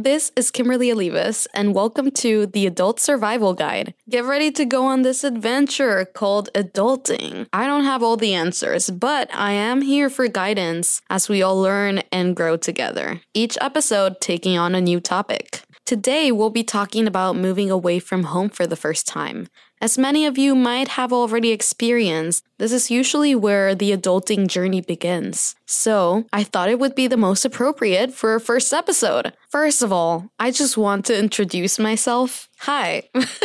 This is Kimberly Olivas, and welcome to the Adult Survival Guide. Get ready to go on this adventure called adulting. I don't have all the answers, but I am here for guidance as we all learn and grow together. Each episode taking on a new topic. Today, we'll be talking about moving away from home for the first time. As many of you might have already experienced, this is usually where the adulting journey begins. So, I thought it would be the most appropriate for a first episode. First of all, I just want to introduce myself. Hi,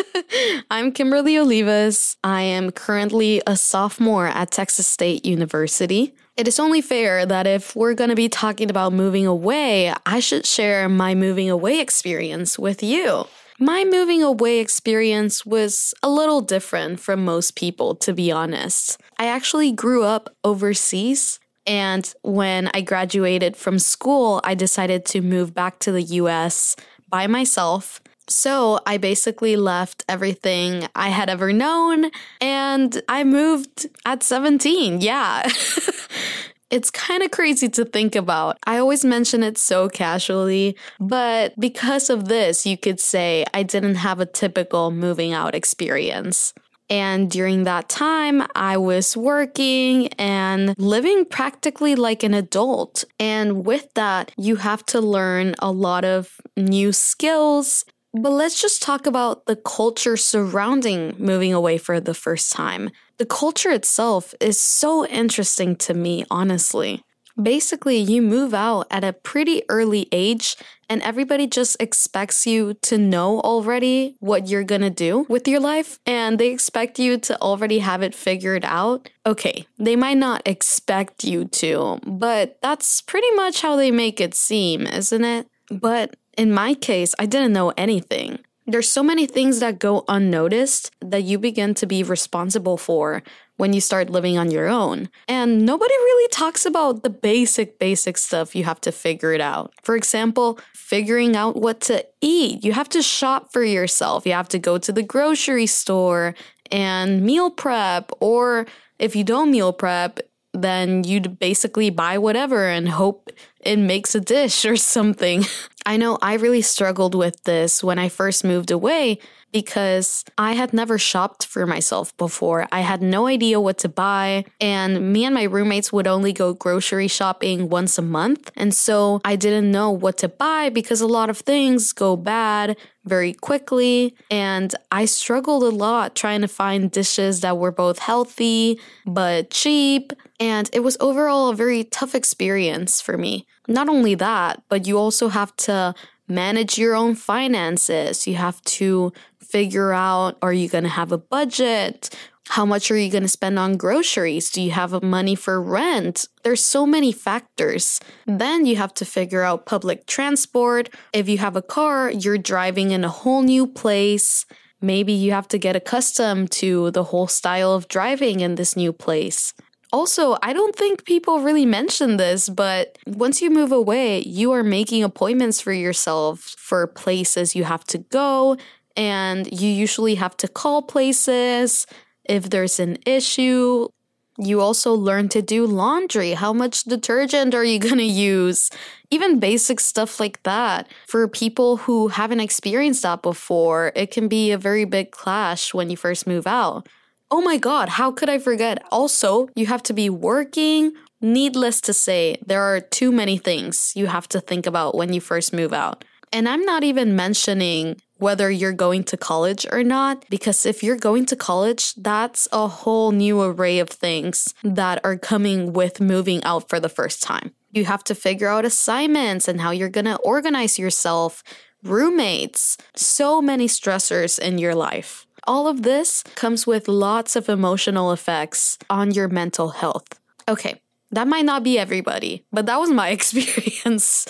I'm Kimberly Olivas. I am currently a sophomore at Texas State University. It is only fair that if we're going to be talking about moving away, I should share my moving away experience with you. My moving away experience was a little different from most people, to be honest. I actually grew up overseas, and when I graduated from school, I decided to move back to the US by myself. So I basically left everything I had ever known and I moved at 17. Yeah. It's kind of crazy to think about. I always mention it so casually, but because of this, you could say I didn't have a typical moving out experience. And during that time, I was working and living practically like an adult. And with that, you have to learn a lot of new skills but let's just talk about the culture surrounding moving away for the first time. The culture itself is so interesting to me, honestly. Basically, you move out at a pretty early age, and everybody just expects you to know already what you're gonna do with your life, and they expect you to already have it figured out. Okay, they might not expect you to, but that's pretty much how they make it seem, isn't it? But in my case, I didn't know anything. There's so many things that go unnoticed that you begin to be responsible for when you start living on your own. And nobody really talks about the basic, basic stuff you have to figure it out. For example, figuring out what to eat. You have to shop for yourself. You have to go to the grocery store and meal prep. Or if you don't meal prep, then you'd basically buy whatever and hope it makes a dish or something. I know I really struggled with this when I first moved away because I had never shopped for myself before. I had no idea what to buy, and me and my roommates would only go grocery shopping once a month. And so I didn't know what to buy because a lot of things go bad very quickly. And I struggled a lot trying to find dishes that were both healthy but cheap. And it was overall a very tough experience for me. Not only that, but you also have to manage your own finances. You have to figure out are you going to have a budget? How much are you going to spend on groceries? Do you have money for rent? There's so many factors. Then you have to figure out public transport. If you have a car, you're driving in a whole new place. Maybe you have to get accustomed to the whole style of driving in this new place. Also, I don't think people really mention this, but once you move away, you are making appointments for yourself for places you have to go and you usually have to call places if there's an issue. You also learn to do laundry. How much detergent are you going to use? Even basic stuff like that. For people who haven't experienced that before, it can be a very big clash when you first move out. Oh my god, how could I forget? Also, you have to be working. Needless to say, there are too many things you have to think about when you first move out. And I'm not even mentioning whether you're going to college or not, because if you're going to college, that's a whole new array of things that are coming with moving out for the first time. You have to figure out assignments and how you're going to organize yourself, roommates, so many stressors in your life. All of this comes with lots of emotional effects on your mental health. Okay, that might not be everybody, but that was my experience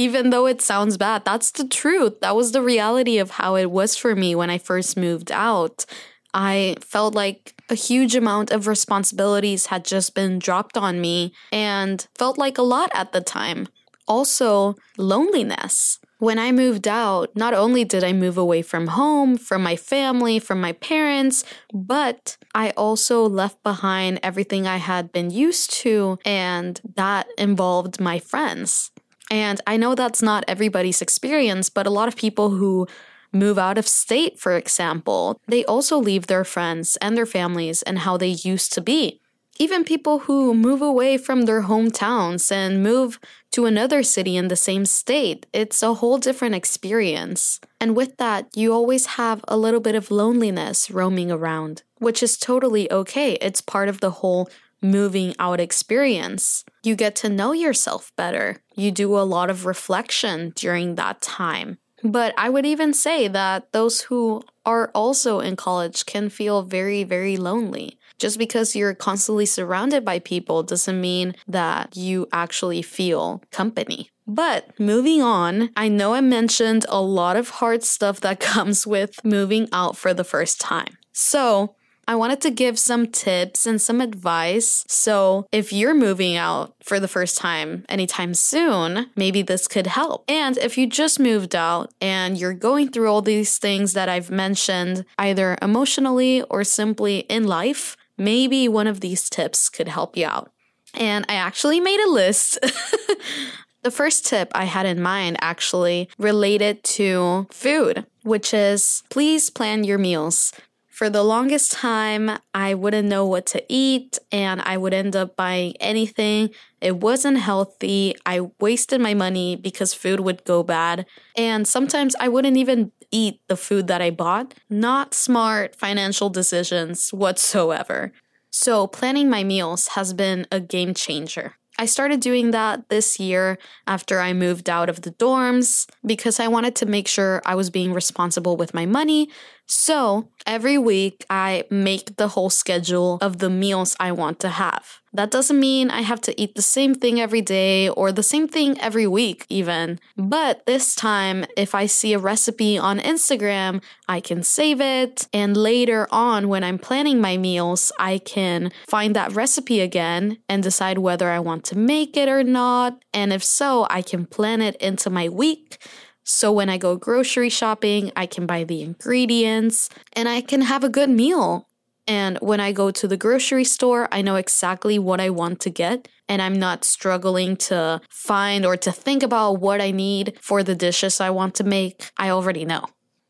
even though it sounds bad, that's the truth. That was the reality of how it was for me when I first moved out. I felt like a huge amount of responsibilities had just been dropped on me and felt like a lot at the time. Also, loneliness. When I moved out, not only did I move away from home, from my family, from my parents, but I also left behind everything I had been used to, and that involved my friends. And I know that's not everybody's experience, but a lot of people who move out of state, for example, they also leave their friends and their families and how they used to be. Even people who move away from their hometowns and move to another city in the same state, it's a whole different experience. And with that, you always have a little bit of loneliness roaming around, which is totally okay. It's part of the whole moving out experience. You get to know yourself better. You do a lot of reflection during that time. But I would even say that those who are also in college can feel very, very lonely. Just because you're constantly surrounded by people doesn't mean that you actually feel company. But moving on, I know I mentioned a lot of hard stuff that comes with moving out for the first time. So, I wanted to give some tips and some advice. So, if you're moving out for the first time anytime soon, maybe this could help. And if you just moved out and you're going through all these things that I've mentioned, either emotionally or simply in life, maybe one of these tips could help you out. And I actually made a list. the first tip I had in mind actually related to food, which is please plan your meals. For the longest time, I wouldn't know what to eat and I would end up buying anything. It wasn't healthy. I wasted my money because food would go bad. And sometimes I wouldn't even eat the food that I bought. Not smart financial decisions whatsoever. So, planning my meals has been a game changer. I started doing that this year after I moved out of the dorms because I wanted to make sure I was being responsible with my money. So every week I make the whole schedule of the meals I want to have. That doesn't mean I have to eat the same thing every day or the same thing every week, even. But this time, if I see a recipe on Instagram, I can save it. And later on, when I'm planning my meals, I can find that recipe again and decide whether I want to make it or not. And if so, I can plan it into my week. So when I go grocery shopping, I can buy the ingredients and I can have a good meal and when I go to the grocery store, I know exactly what I want to get. And I'm not struggling to find or to think about what I need for the dishes I want to make. I already know.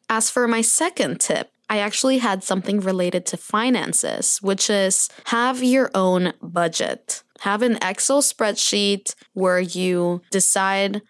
As for my second tip, I actually had something related to finances, which is have your own budget. Have an Excel spreadsheet where you decide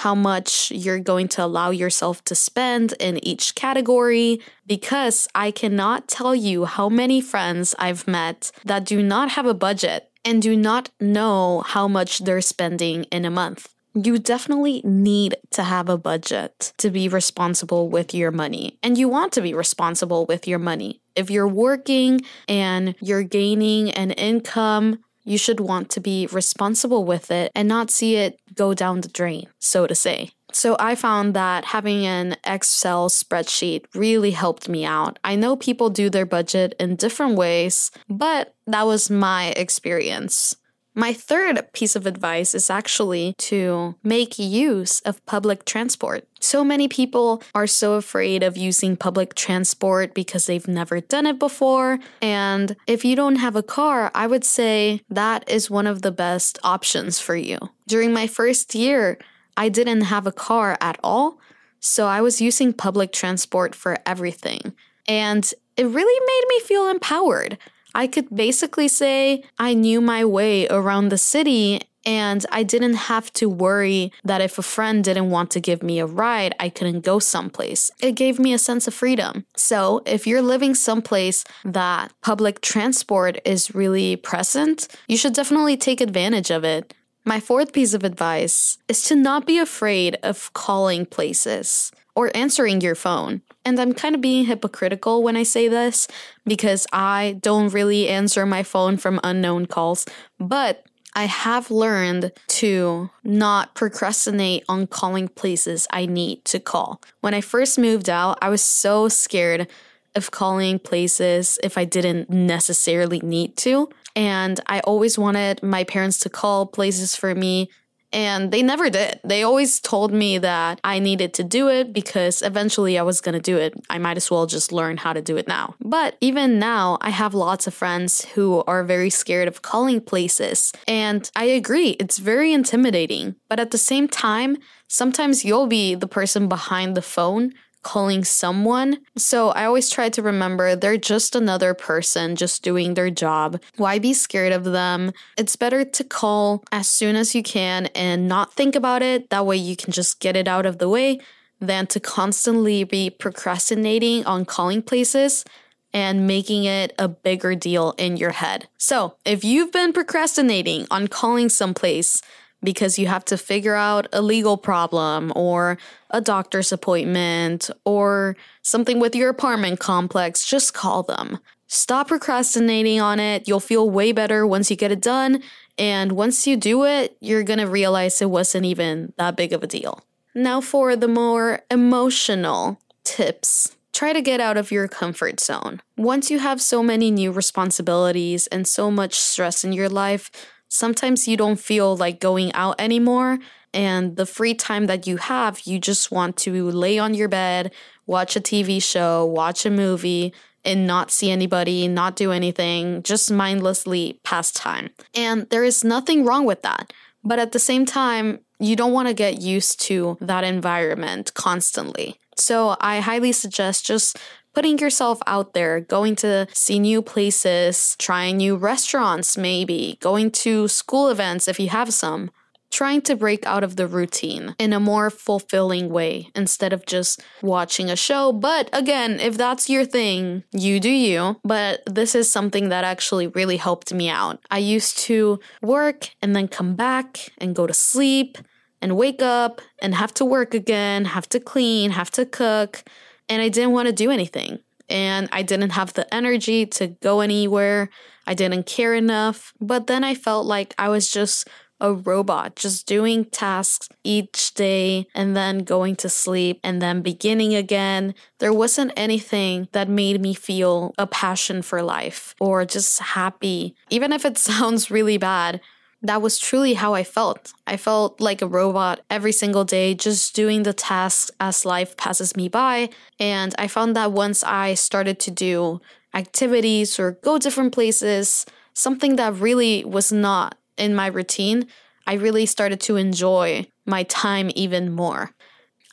how much you're going to allow yourself to spend in each category because I cannot tell you how many friends I've met that do not have a budget and do not know how much they're spending in a month. You definitely need to have a budget to be responsible with your money. And you want to be responsible with your money. If you're working and you're gaining an income you should want to be responsible with it and not see it go down the drain, so to say. So I found that having an Excel spreadsheet really helped me out. I know people do their budget in different ways, but that was my experience. My third piece of advice is actually to make use of public transport. So many people are so afraid of using public transport because they've never done it before. And if you don't have a car, I would say that is one of the best options for you. During my first year, I didn't have a car at all. So I was using public transport for everything. And it really made me feel empowered. I could basically say I knew my way around the city and I didn't have to worry that if a friend didn't want to give me a ride, I couldn't go someplace. It gave me a sense of freedom. So, if you're living someplace that public transport is really present, you should definitely take advantage of it. My fourth piece of advice is to not be afraid of calling places or answering your phone. And I'm kind of being hypocritical when I say this because I don't really answer my phone from unknown calls, but I have learned to not procrastinate on calling places I need to call. When I first moved out, I was so scared of calling places if I didn't necessarily need to. And I always wanted my parents to call places for me And they never did. They always told me that I needed to do it because eventually I was going to do it. I might as well just learn how to do it now. But even now, I have lots of friends who are very scared of calling places. And I agree, it's very intimidating. But at the same time, sometimes you'll be the person behind the phone calling someone. So I always try to remember they're just another person just doing their job. Why be scared of them? It's better to call as soon as you can and not think about it. That way you can just get it out of the way than to constantly be procrastinating on calling places and making it a bigger deal in your head. So, if you've been procrastinating on calling someplace, because you have to figure out a legal problem or a doctor's appointment or something with your apartment complex, just call them. Stop procrastinating on it. You'll feel way better once you get it done. And once you do it, you're going to realize it wasn't even that big of a deal. Now, for the more emotional tips. Try to get out of your comfort zone. Once you have so many new responsibilities and so much stress in your life, sometimes you don't feel like going out anymore. And the free time that you have, you just want to lay on your bed, watch a TV show, watch a movie, and not see anybody, not do anything, just mindlessly pass time. And there is nothing wrong with that. But at the same time, you don't want to get used to that environment constantly. So I highly suggest just putting yourself out there, going to see new places, trying new restaurants, maybe, going to school events if you have some. Trying to break out of the routine in a more fulfilling way instead of just watching a show. But again, if that's your thing, you do you. But this is something that actually really helped me out. I used to work and then come back and go to sleep and wake up and have to work again, have to clean, have to cook and I didn't want to do anything. And I didn't have the energy to go anywhere. I didn't care enough. But then I felt like I was just a robot, just doing tasks each day and then going to sleep and then beginning again. There wasn't anything that made me feel a passion for life or just happy. Even if it sounds really bad, that was truly how I felt. I felt like a robot every single day, just doing the tasks as life passes me by. And I found that once I started to do activities or go different places, something that really was not in my routine, I really started to enjoy my time even more.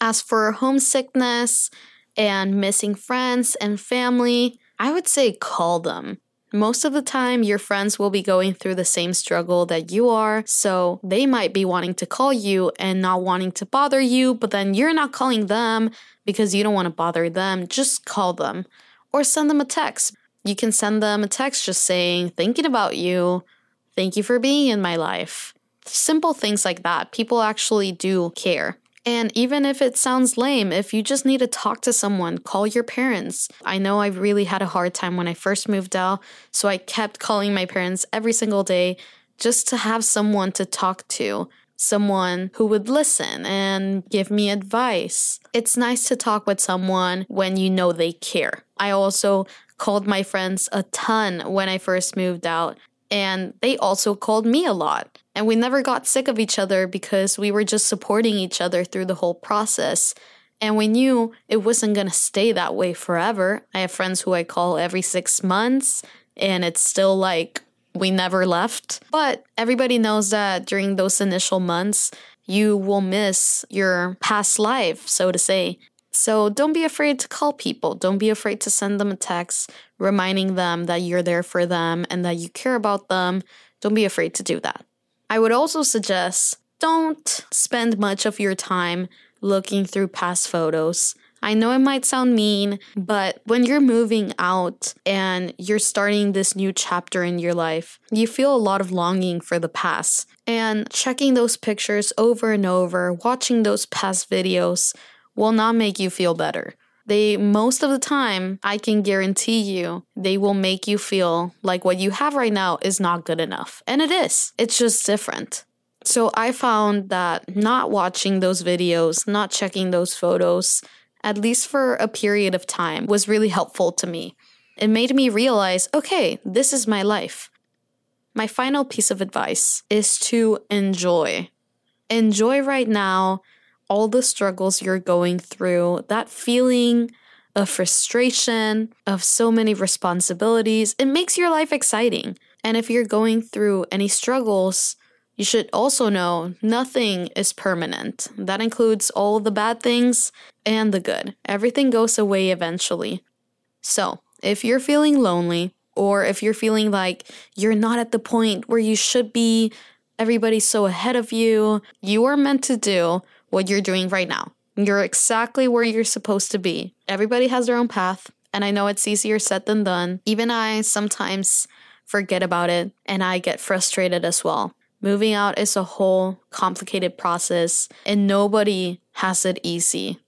As for homesickness and missing friends and family, I would say call them. Most of the time, your friends will be going through the same struggle that you are, so they might be wanting to call you and not wanting to bother you, but then you're not calling them because you don't want to bother them. Just call them or send them a text. You can send them a text just saying, thinking about you, thank you for being in my life. Simple things like that. People actually do care. And even if it sounds lame, if you just need to talk to someone, call your parents. I know I really had a hard time when I first moved out, so I kept calling my parents every single day just to have someone to talk to, someone who would listen and give me advice. It's nice to talk with someone when you know they care. I also called my friends a ton when I first moved out, and they also called me a lot. And we never got sick of each other because we were just supporting each other through the whole process. And we knew it wasn't going to stay that way forever. I have friends who I call every six months, and it's still like we never left. But everybody knows that during those initial months, you will miss your past life, so to say. So don't be afraid to call people. Don't be afraid to send them a text reminding them that you're there for them and that you care about them. Don't be afraid to do that. I would also suggest don't spend much of your time looking through past photos. I know it might sound mean, but when you're moving out and you're starting this new chapter in your life, you feel a lot of longing for the past. And checking those pictures over and over, watching those past videos, will not make you feel better. They, most of the time, I can guarantee you, they will make you feel like what you have right now is not good enough. And it is, it's just different. So I found that not watching those videos, not checking those photos, at least for a period of time, was really helpful to me. It made me realize okay, this is my life. My final piece of advice is to enjoy. enjoy right now all the struggles you're going through, that feeling of frustration, of so many responsibilities. It makes your life exciting. And if you're going through any struggles, you should also know nothing is permanent. That includes all the bad things and the good. Everything goes away eventually. So, if you're feeling lonely, or if you're feeling like you're not at the point where you should be, everybody's so ahead of you, you are meant to do what you're doing right now. You're exactly where you're supposed to be. Everybody has their own path, and I know it's easier said than done. Even I sometimes forget about it and I get frustrated as well. Moving out is a whole complicated process, and nobody has it easy.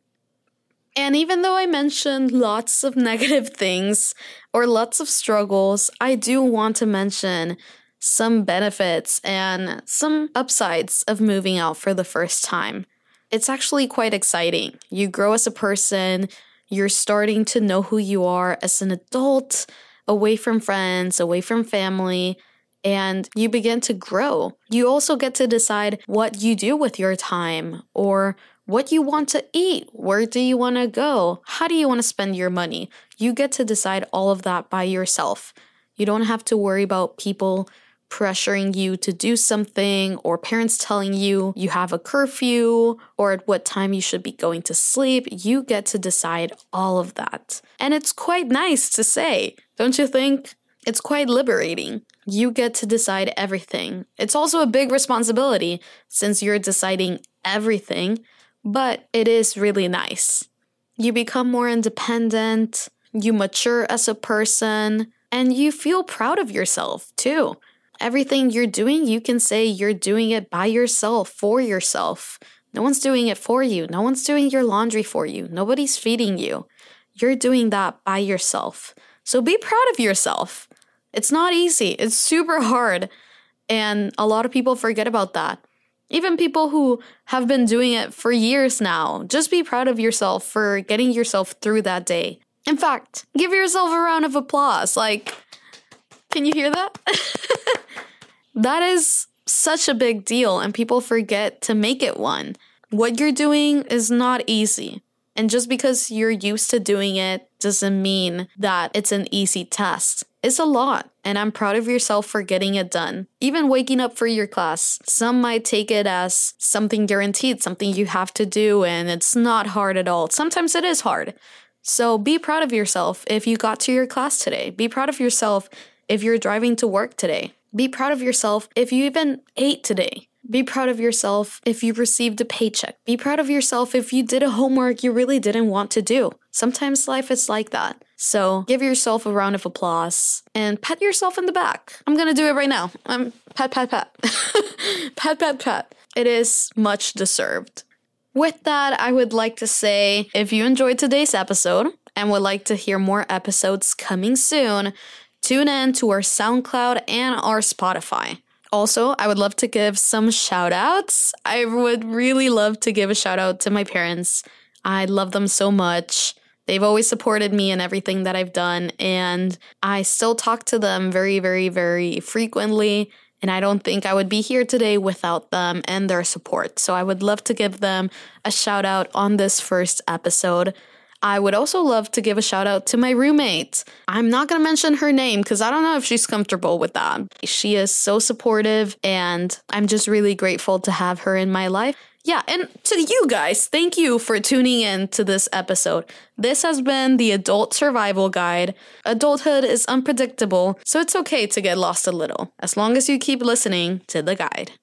And even though I mentioned lots of negative things or lots of struggles, I do want to mention some benefits and some upsides of moving out for the first time. It's actually quite exciting. You grow as a person, you're starting to know who you are as an adult, away from friends, away from family, and you begin to grow. You also get to decide what you do with your time or what you want to eat, where do you want to go, how do you want to spend your money. You get to decide all of that by yourself. You don't have to worry about people pressuring you to do something or parents telling you you have a curfew or at what time you should be going to sleep. You get to decide all of that. And it's quite nice to say, don't you think? It's quite liberating. You get to decide everything. It's also a big responsibility since you're deciding everything, but it is really nice. You become more independent, you mature as a person, and you feel proud of yourself too everything you're doing, you can say you're doing it by yourself, for yourself. No one's doing it for you. No one's doing your laundry for you. Nobody's feeding you. You're doing that by yourself. So be proud of yourself. It's not easy, it's super hard. And a lot of people forget about that. Even people who have been doing it for years now, just be proud of yourself for getting yourself through that day. In fact, give yourself a round of applause. Like, can you hear that? that is such a big deal, and people forget to make it one. What you're doing is not easy. And just because you're used to doing it doesn't mean that it's an easy test. It's a lot, and I'm proud of yourself for getting it done. Even waking up for your class, some might take it as something guaranteed, something you have to do, and it's not hard at all. Sometimes it is hard. So be proud of yourself if you got to your class today. Be proud of yourself if you're driving to work today. Be proud of yourself if you even ate today. Be proud of yourself if you received a paycheck. Be proud of yourself if you did a homework you really didn't want to do. Sometimes life is like that. So give yourself a round of applause and pat yourself in the back. I'm gonna do it right now. I'm pat, pat, pat. pat, pat, pat. It is much deserved. With that, I would like to say if you enjoyed today's episode and would like to hear more episodes coming soon, tune in to our SoundCloud and our Spotify. Also, I would love to give some shout outs. I would really love to give a shout out to my parents. I love them so much. They've always supported me in everything that I've done, and I still talk to them very, very, very frequently. And I don't think I would be here today without them and their support. So I would love to give them a shout out on this first episode. I would also love to give a shout out to my roommate. I'm not going to mention her name because I don't know if she's comfortable with that. She is so supportive, and I'm just really grateful to have her in my life. Yeah, and to you guys, thank you for tuning in to this episode. This has been the Adult Survival Guide. Adulthood is unpredictable, so it's okay to get lost a little, as long as you keep listening to the guide.